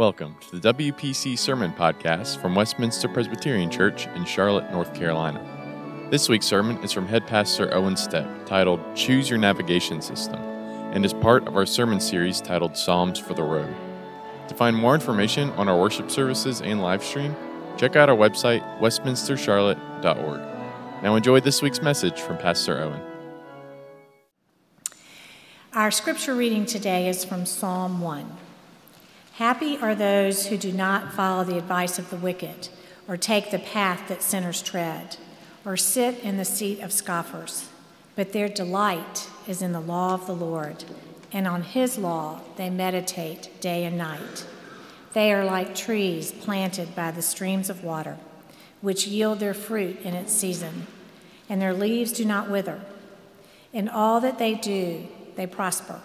Welcome to the WPC Sermon Podcast from Westminster Presbyterian Church in Charlotte, North Carolina. This week's sermon is from Head Pastor Owen Stepp, titled Choose Your Navigation System, and is part of our sermon series titled Psalms for the Road. To find more information on our worship services and live stream, check out our website, westminstercharlotte.org. Now enjoy this week's message from Pastor Owen. Our scripture reading today is from Psalm 1. Happy are those who do not follow the advice of the wicked, or take the path that sinners tread, or sit in the seat of scoffers. But their delight is in the law of the Lord, and on his law they meditate day and night. They are like trees planted by the streams of water, which yield their fruit in its season, and their leaves do not wither. In all that they do, they prosper.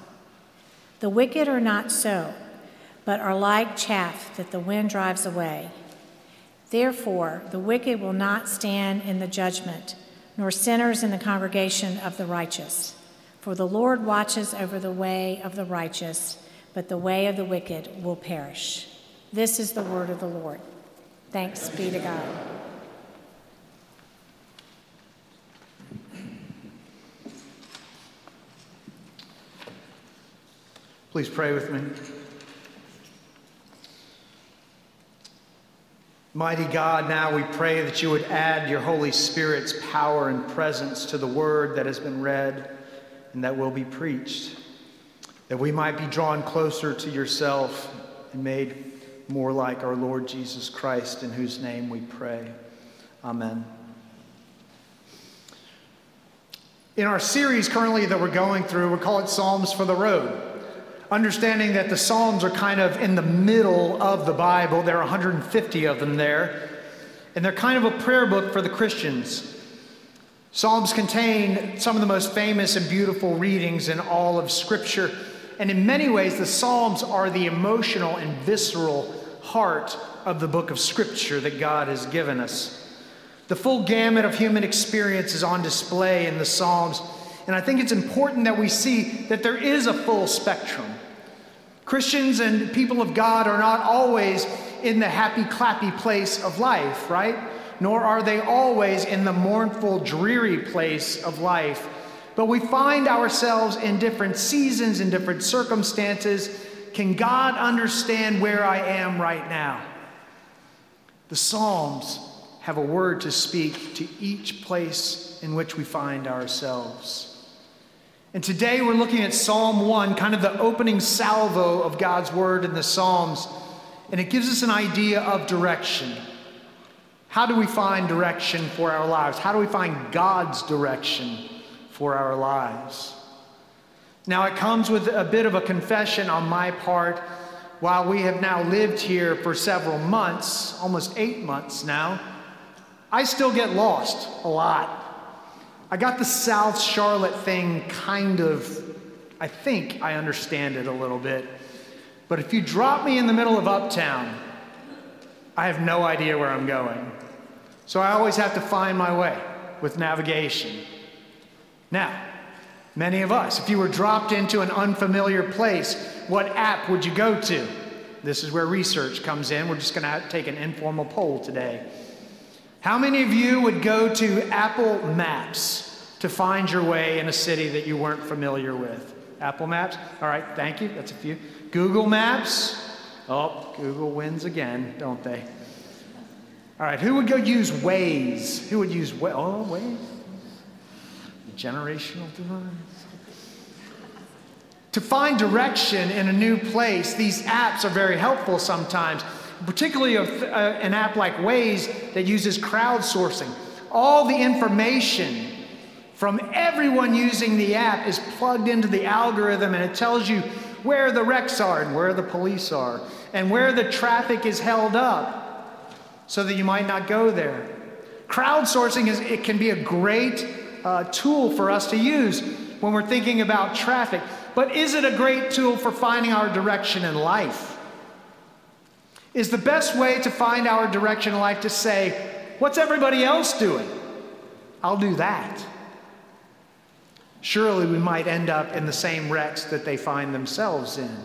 The wicked are not so but are like chaff that the wind drives away. Therefore, the wicked will not stand in the judgment, nor sinners in the congregation of the righteous. For the Lord watches over the way of the righteous, but the way of the wicked will perish. This is the word of the Lord. Thanks be to God. Please pray with me. Mighty God, now we pray that you would add your Holy Spirit's power and presence to the word that has been read and that will be preached, that we might be drawn closer to yourself and made more like our Lord Jesus Christ, in whose name we pray. Amen. In our series currently that we're going through, we call it Psalms for the Road understanding that the Psalms are kind of in the middle of the Bible. There are 150 of them there. And they're kind of a prayer book for the Christians. Psalms contain some of the most famous and beautiful readings in all of Scripture. And in many ways, the Psalms are the emotional and visceral heart of the book of Scripture that God has given us. The full gamut of human experience is on display in the Psalms. And I think it's important that we see that there is a full spectrum. Christians and people of God are not always in the happy, clappy place of life, right? Nor are they always in the mournful, dreary place of life. But we find ourselves in different seasons, in different circumstances. Can God understand where I am right now? The Psalms have a word to speak to each place in which we find ourselves. And today we're looking at Psalm 1, kind of the opening salvo of God's word in the Psalms. And it gives us an idea of direction. How do we find direction for our lives? How do we find God's direction for our lives? Now, it comes with a bit of a confession on my part. While we have now lived here for several months, almost eight months now, I still get lost a lot. I got the South Charlotte thing kind of, I think I understand it a little bit. But if you drop me in the middle of Uptown, I have no idea where I'm going. So I always have to find my way with navigation. Now, many of us, if you were dropped into an unfamiliar place, what app would you go to? This is where research comes in. We're just going to take an informal poll today. How many of you would go to Apple Maps to find your way in a city that you weren't familiar with? Apple Maps? All right, thank you. That's a few. Google Maps? Oh, Google wins again, don't they? All right, who would go use Waze? Who would use Waze? Oh, Waze. Generational divide. To find direction in a new place, these apps are very helpful sometimes particularly an app like Waze that uses crowdsourcing. All the information from everyone using the app is plugged into the algorithm and it tells you where the wrecks are and where the police are and where the traffic is held up so that you might not go there. Crowdsourcing is it can be a great uh, tool for us to use when we're thinking about traffic. But is it a great tool for finding our direction in life? Is the best way to find our direction in life to say, What's everybody else doing? I'll do that. Surely we might end up in the same wrecks that they find themselves in.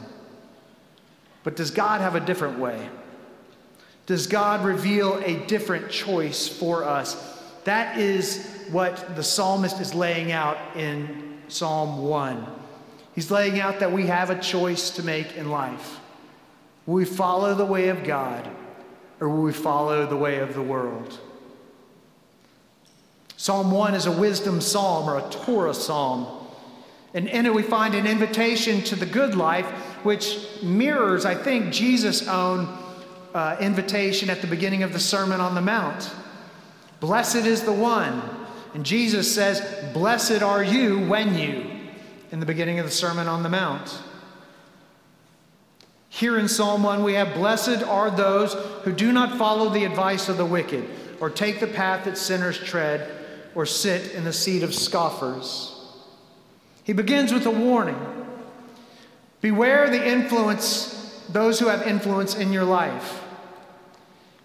But does God have a different way? Does God reveal a different choice for us? That is what the psalmist is laying out in Psalm 1. He's laying out that we have a choice to make in life. Will we follow the way of God or will we follow the way of the world? Psalm 1 is a wisdom psalm or a Torah psalm. And in it, we find an invitation to the good life, which mirrors, I think, Jesus' own uh, invitation at the beginning of the Sermon on the Mount. Blessed is the one. And Jesus says, Blessed are you when you, in the beginning of the Sermon on the Mount. Here in Psalm 1, we have, Blessed are those who do not follow the advice of the wicked, or take the path that sinners tread, or sit in the seat of scoffers. He begins with a warning Beware the influence, those who have influence in your life.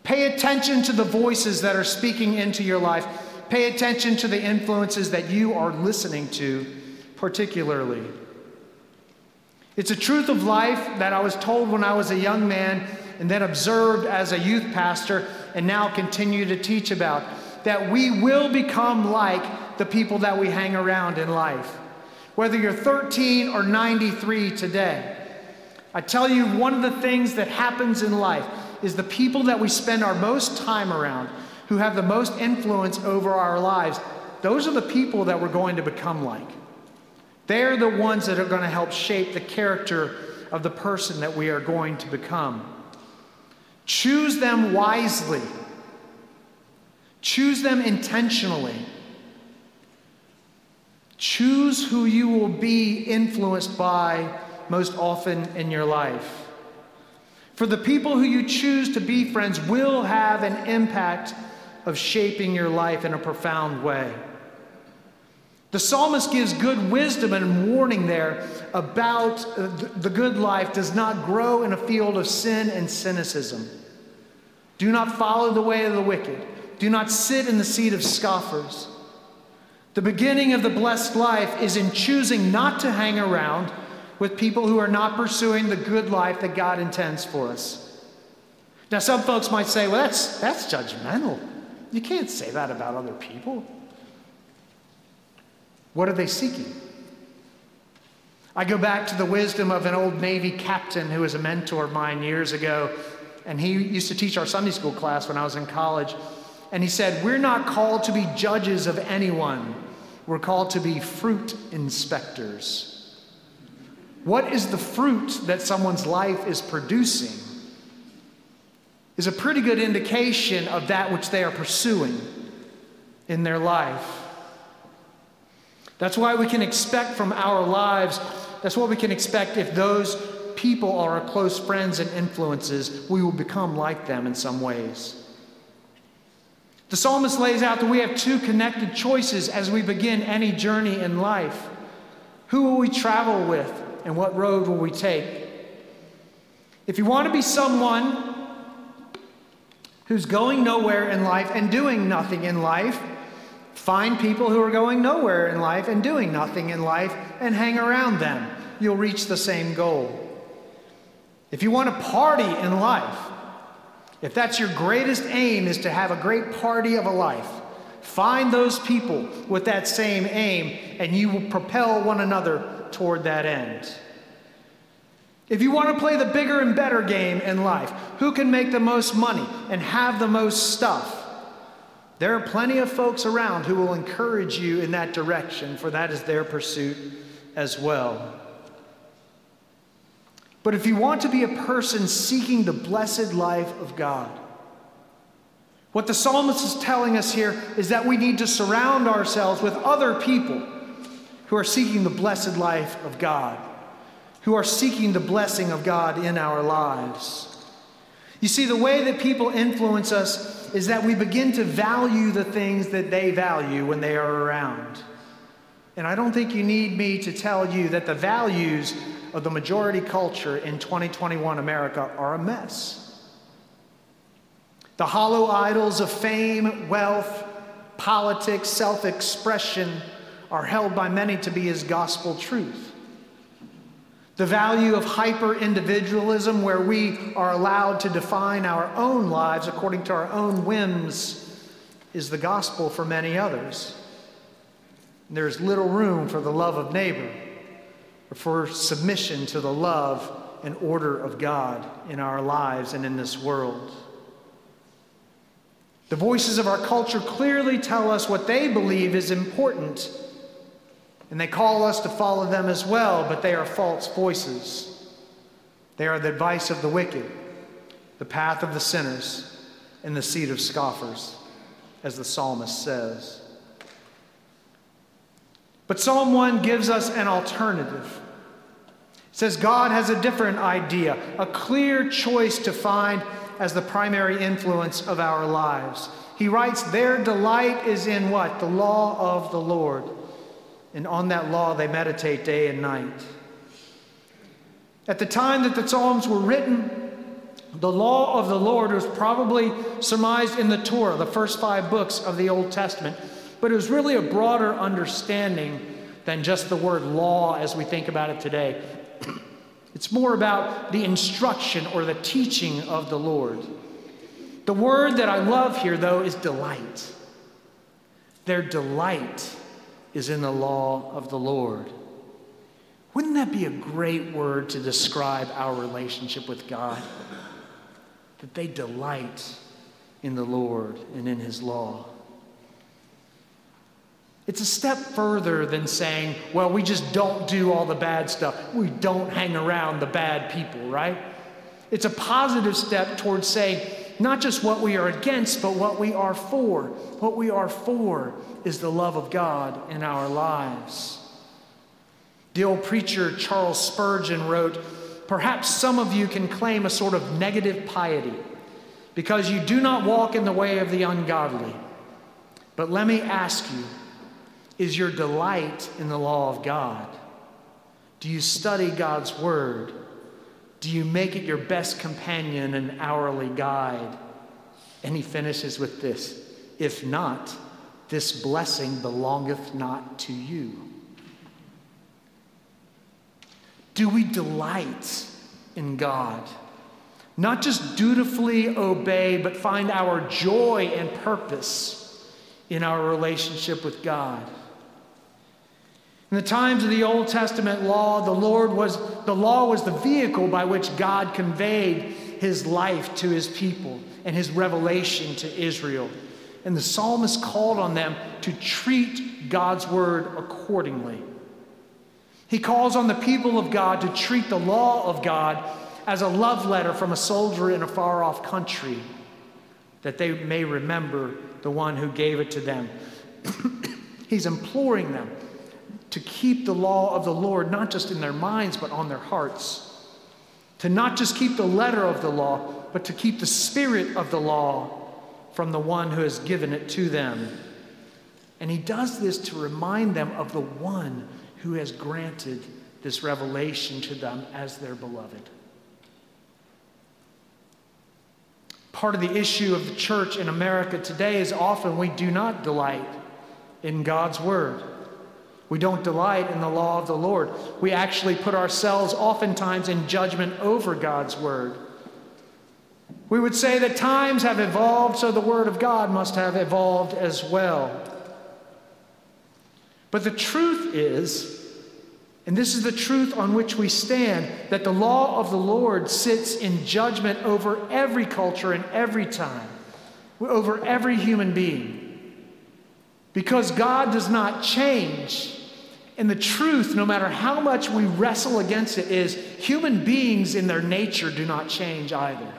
Pay attention to the voices that are speaking into your life. Pay attention to the influences that you are listening to, particularly. It's a truth of life that I was told when I was a young man and then observed as a youth pastor and now continue to teach about that we will become like the people that we hang around in life whether you're 13 or 93 today. I tell you, one of the things that happens in life is the people that we spend our most time around, who have the most influence over our lives, those are the people that we're going to become like. They're the ones that are going to help shape the character of the person that we are going to become. Choose them wisely, choose them intentionally. Choose who you will be influenced by most often in your life. For the people who you choose to be friends will have an impact of shaping your life in a profound way. The psalmist gives good wisdom and warning there about uh, the good life does not grow in a field of sin and cynicism. Do not follow the way of the wicked. Do not sit in the seat of scoffers. The beginning of the blessed life is in choosing not to hang around with people who are not pursuing the good life that God intends for us. Now, some folks might say, well, that's, that's judgmental. You can't say that about other people. What are they seeking? I go back to the wisdom of an old Navy captain who was a mentor of mine years ago, and he used to teach our Sunday school class when I was in college. And he said, We're not called to be judges of anyone. We're called to be fruit inspectors. What is the fruit that someone's life is producing? Is a pretty good indication of that which they are pursuing in their life. That's why we can expect from our lives, that's what we can expect if those people are our close friends and influences, we will become like them in some ways. The psalmist lays out that we have two connected choices as we begin any journey in life. Who will we travel with, and what road will we take? If you want to be someone who's going nowhere in life and doing nothing in life, find people who are going nowhere in life and doing nothing in life and hang around them. You'll reach the same goal. If you want to party in life, if that's your greatest aim is to have a great party of a life, find those people with that same aim and you will propel one another toward that end. If you want to play the bigger and better game in life, who can make the most money and have the most stuff? There are plenty of folks around who will encourage you in that direction, for that is their pursuit as well. But if you want to be a person seeking the blessed life of God, what the psalmist is telling us here is that we need to surround ourselves with other people who are seeking the blessed life of God, who are seeking the blessing of God in our lives. You see, the way that people influence us is that we begin to value the things that they value when they are around. And I don't think you need me to tell you that the values of the majority culture in 2021 America are a mess. The hollow idols of fame, wealth, politics, self expression are held by many to be as gospel truth. The value of hyper individualism, where we are allowed to define our own lives according to our own whims, is the gospel for many others. There's little room for the love of neighbor or for submission to the love and order of God in our lives and in this world. The voices of our culture clearly tell us what they believe is important, and they call us to follow them as well, but they are false voices. They are the advice of the wicked, the path of the sinners, and the seat of scoffers, as the psalmist says. But Psalm 1 gives us an alternative. It says God has a different idea, a clear choice to find as the primary influence of our lives. He writes, Their delight is in what? The law of the Lord. And on that law they meditate day and night. At the time that the Psalms were written, the law of the Lord was probably surmised in the Torah, the first five books of the Old Testament, but it was really a broader understanding than just the word law as we think about it today. It's more about the instruction or the teaching of the Lord. The word that I love here, though, is delight. Their delight is in the law of the Lord. Wouldn't that be a great word to describe our relationship with God? That they delight in the Lord and in His law. It's a step further than saying, well, we just don't do all the bad stuff. We don't hang around the bad people, right? It's a positive step towards saying, not just what we are against, but what we are for. What we are for is the love of God in our lives. The old preacher Charles Spurgeon wrote, Perhaps some of you can claim a sort of negative piety because you do not walk in the way of the ungodly. But let me ask you, is your delight in the law of God? Do you study God's word? Do you make it your best companion and hourly guide? And he finishes with this If not, this blessing belongeth not to you. Do we delight in God? Not just dutifully obey, but find our joy and purpose in our relationship with God. In the times of the Old Testament law, the Lord was the law was the vehicle by which God conveyed his life to his people and his revelation to Israel. And the psalmist called on them to treat God's word accordingly. He calls on the people of God to treat the law of God as a love letter from a soldier in a far off country, that they may remember the one who gave it to them. He's imploring them to keep the law of the Lord not just in their minds, but on their hearts. To not just keep the letter of the law, but to keep the spirit of the law from the one who has given it to them. And he does this to remind them of the one who has granted this revelation to them as their beloved. Part of the issue of the church in America today is often we do not delight in God's word. We don't delight in the law of the Lord. We actually put ourselves oftentimes in judgment over God's word. We would say that times have evolved, so the word of God must have evolved as well. But the truth is, and this is the truth on which we stand, that the law of the Lord sits in judgment over every culture and every time, over every human being. Because God does not change. And the truth, no matter how much we wrestle against it, is human beings in their nature do not change either.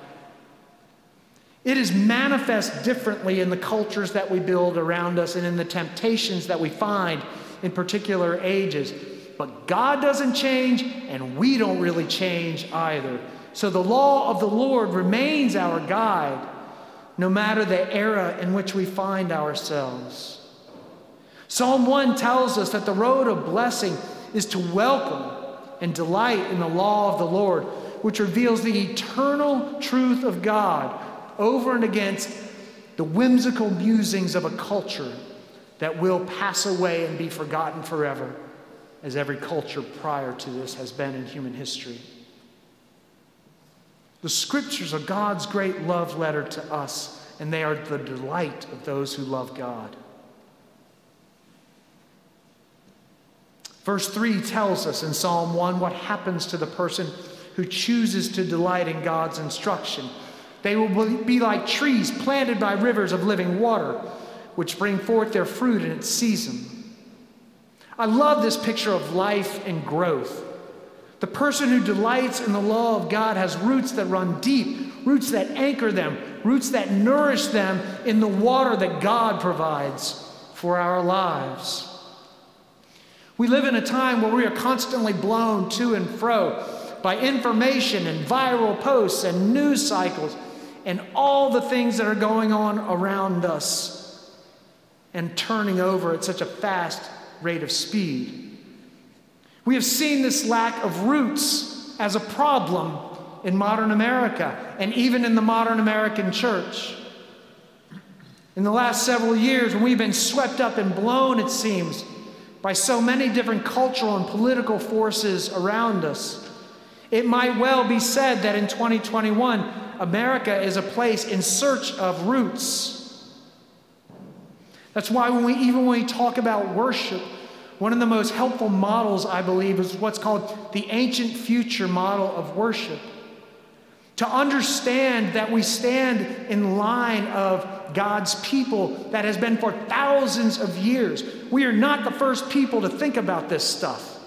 It is manifest differently in the cultures that we build around us and in the temptations that we find in particular ages. But God doesn't change, and we don't really change either. So the law of the Lord remains our guide, no matter the era in which we find ourselves. Psalm 1 tells us that the road of blessing is to welcome and delight in the law of the Lord, which reveals the eternal truth of God over and against the whimsical musings of a culture that will pass away and be forgotten forever. as every culture prior to this has been in human history. The scriptures are God's great love letter to us, and they are the delight of those who love God. Verse 3 tells us in Psalm 1 what happens to the person who chooses to delight in God's instruction. They will be like trees planted by rivers of living water, which bring forth their fruit in its season. I love this picture of life and growth. The person who delights in the law of God has roots that run deep, roots that anchor them, roots that nourish them in the water that God provides for our lives. We live in a time where we are constantly blown to and fro by information and viral posts and news cycles and all the things that are going on around us and turning over at such a fast rate of speed. We have seen this lack of roots as a problem in modern America and even in the modern American church. In the last several years, when we've been swept up and blown, it seems, by so many different cultural and political forces around us, it might well be said that in 2021, America is a place in search of roots. That's why when we even when we talk about worship, one of the most helpful models, I believe, is what's called the ancient future model of worship. To understand that we stand in line of God's people that has been for thousands of years. We are not the first people to think about this stuff.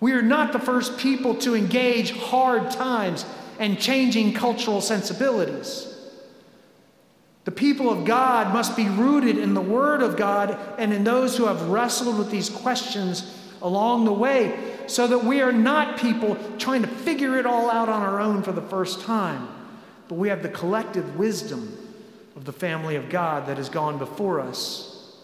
We are not the first people to engage hard times and changing cultural sensibilities. The people of God must be rooted in the Word of God and in those who have wrestled with these questions along the way, so that we are not people trying to figure it all out on our own for the first time, but we have the collective wisdom of the family of God that has gone before us.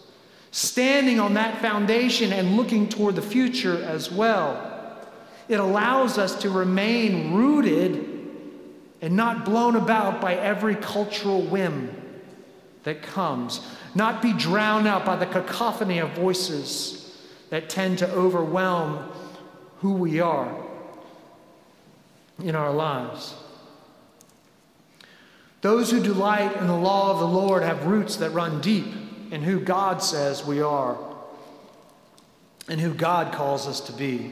Standing on that foundation and looking toward the future as well, it allows us to remain rooted and not blown about by every cultural whim that comes, not be drowned out by the cacophony of voices that tend to overwhelm who we are in our lives. Those who delight in the law of the Lord have roots that run deep in who God says we are and who God calls us to be.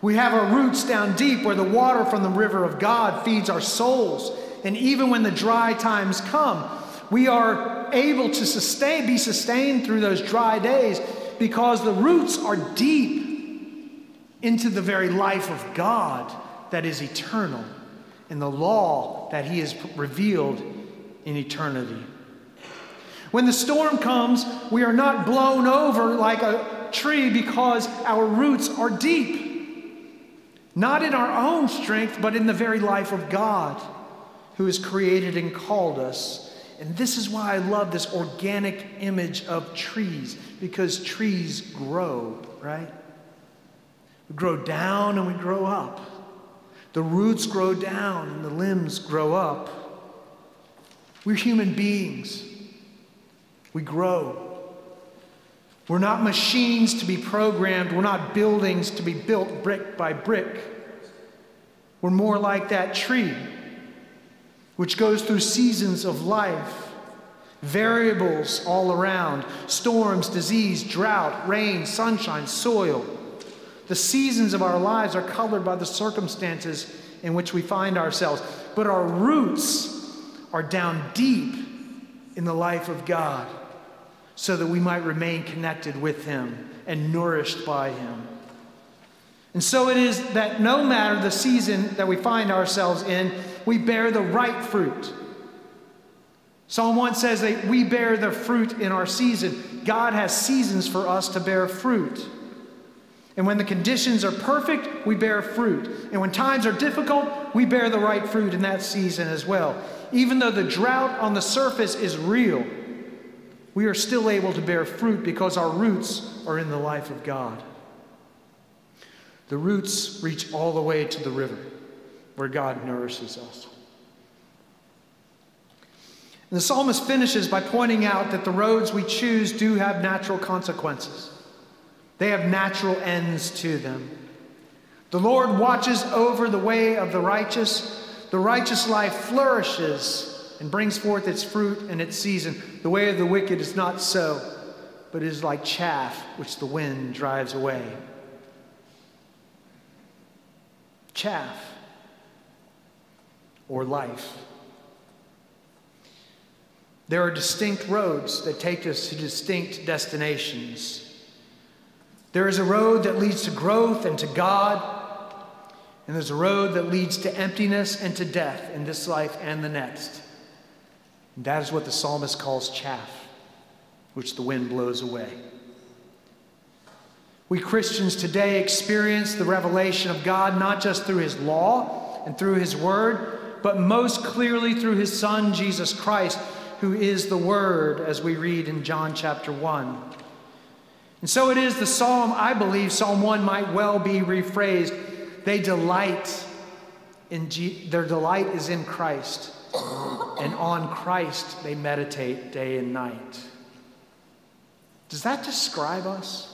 We have our roots down deep where the water from the river of God feeds our souls. And even when the dry times come, we are able to sustain, be sustained through those dry days because the roots are deep into the very life of God that is eternal and the law that He has revealed in eternity. When the storm comes, we are not blown over like a tree because our roots are deep. Not in our own strength, but in the very life of God who has created and called us and this is why I love this organic image of trees, because trees grow, right? We grow down and we grow up. The roots grow down and the limbs grow up. We're human beings. We grow. We're not machines to be programmed. We're not buildings to be built brick by brick. We're more like that tree which goes through seasons of life, variables all around storms, disease, drought, rain, sunshine, soil. The seasons of our lives are colored by the circumstances in which we find ourselves, but our roots are down deep in the life of God so that we might remain connected with Him and nourished by Him. And so it is that no matter the season that we find ourselves in, we bear the right fruit. Psalm 1 says that we bear the fruit in our season. God has seasons for us to bear fruit. And when the conditions are perfect, we bear fruit. And when times are difficult, we bear the right fruit in that season as well. Even though the drought on the surface is real, we are still able to bear fruit because our roots are in the life of God. The roots reach all the way to the river where God nourishes us. And the psalmist finishes by pointing out that the roads we choose do have natural consequences. They have natural ends to them. The Lord watches over the way of the righteous. The righteous life flourishes and brings forth its fruit in its season. The way of the wicked is not so, but is like chaff which the wind drives away. Chaff or life. There are distinct roads that take us to distinct destinations. There is a road that leads to growth and to God, and there's a road that leads to emptiness and to death in this life and the next. And that is what the psalmist calls chaff, which the wind blows away. We Christians today experience the revelation of God not just through His law and through His word, but most clearly through His Son, Jesus Christ, who is the Word, as we read in John chapter 1. And so it is the psalm, I believe, Psalm 1 might well be rephrased. They delight in, their delight is in Christ, and on Christ they meditate day and night. Does that describe us?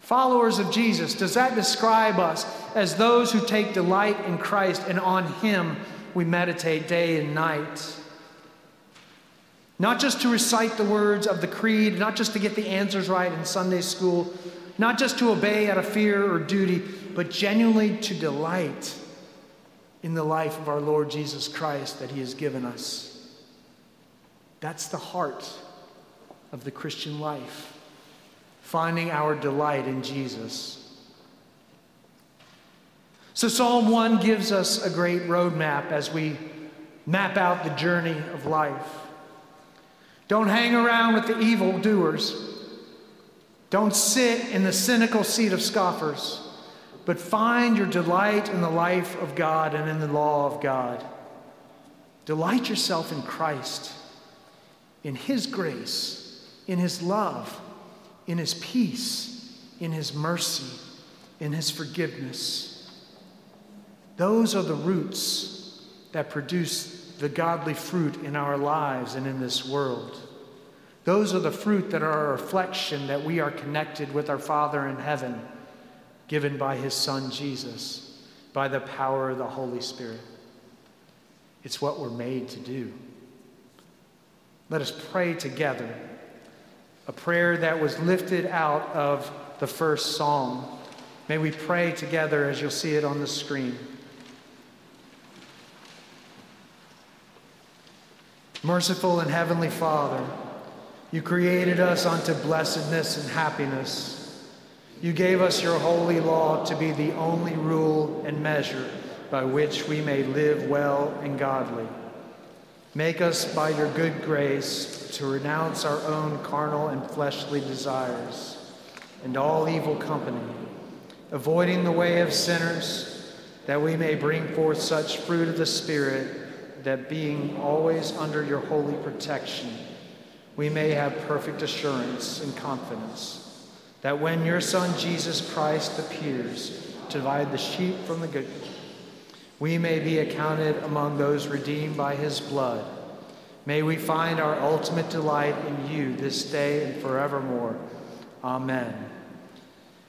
Followers of Jesus, does that describe us as those who take delight in Christ and on Him we meditate day and night? Not just to recite the words of the creed, not just to get the answers right in Sunday school, not just to obey out of fear or duty, but genuinely to delight in the life of our Lord Jesus Christ that He has given us. That's the heart of the Christian life finding our delight in Jesus. So, Psalm 1 gives us a great roadmap as we map out the journey of life. Don't hang around with the evil doers. Don't sit in the cynical seat of scoffers, but find your delight in the life of God and in the law of God. Delight yourself in Christ, in His grace, in His love in his peace, in his mercy, in his forgiveness. Those are the roots that produce the godly fruit in our lives and in this world. Those are the fruit that are a reflection that we are connected with our Father in heaven, given by his Son Jesus, by the power of the Holy Spirit. It's what we're made to do. Let us pray together a prayer that was lifted out of the first psalm. May we pray together as you'll see it on the screen. Merciful and heavenly Father, you created us unto blessedness and happiness. You gave us your holy law to be the only rule and measure by which we may live well and godly. Make us, by your good grace, to renounce our own carnal and fleshly desires and all evil company, avoiding the way of sinners, that we may bring forth such fruit of the Spirit, that being always under your holy protection, we may have perfect assurance and confidence that when your Son Jesus Christ appears to divide the sheep from the goats, we may be accounted among those redeemed by his blood. May we find our ultimate delight in you this day and forevermore. Amen.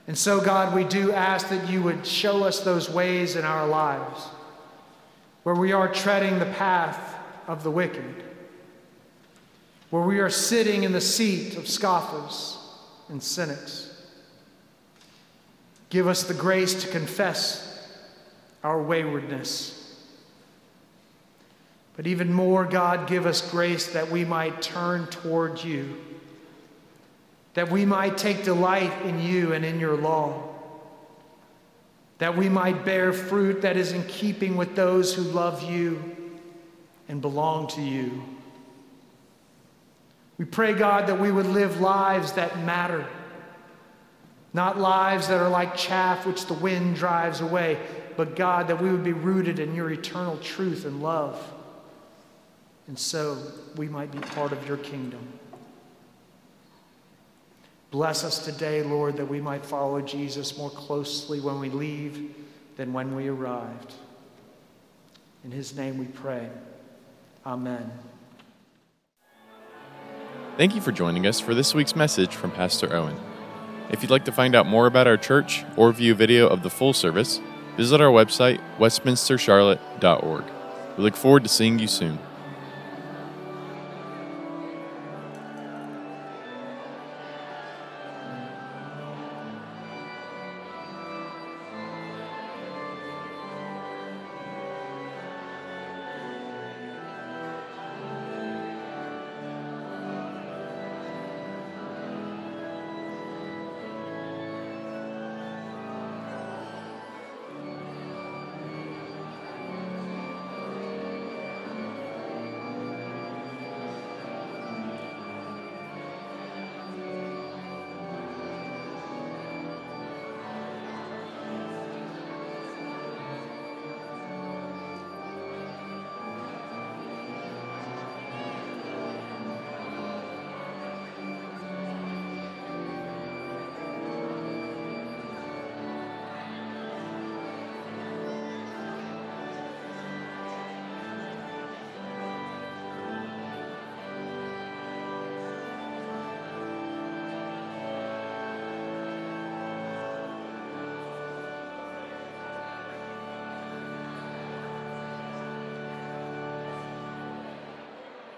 And so, God, we do ask that you would show us those ways in our lives where we are treading the path of the wicked, where we are sitting in the seat of scoffers and cynics. Give us the grace to confess our waywardness. But even more, God, give us grace that we might turn toward you, that we might take delight in you and in your law, that we might bear fruit that is in keeping with those who love you and belong to you. We pray, God, that we would live lives that matter, not lives that are like chaff which the wind drives away, but God, that we would be rooted in your eternal truth and love. And so we might be part of your kingdom. Bless us today, Lord, that we might follow Jesus more closely when we leave than when we arrived. In his name we pray. Amen. Thank you for joining us for this week's message from Pastor Owen. If you'd like to find out more about our church or view video of the full service, visit our website, westminstercharlotte.org. We look forward to seeing you soon.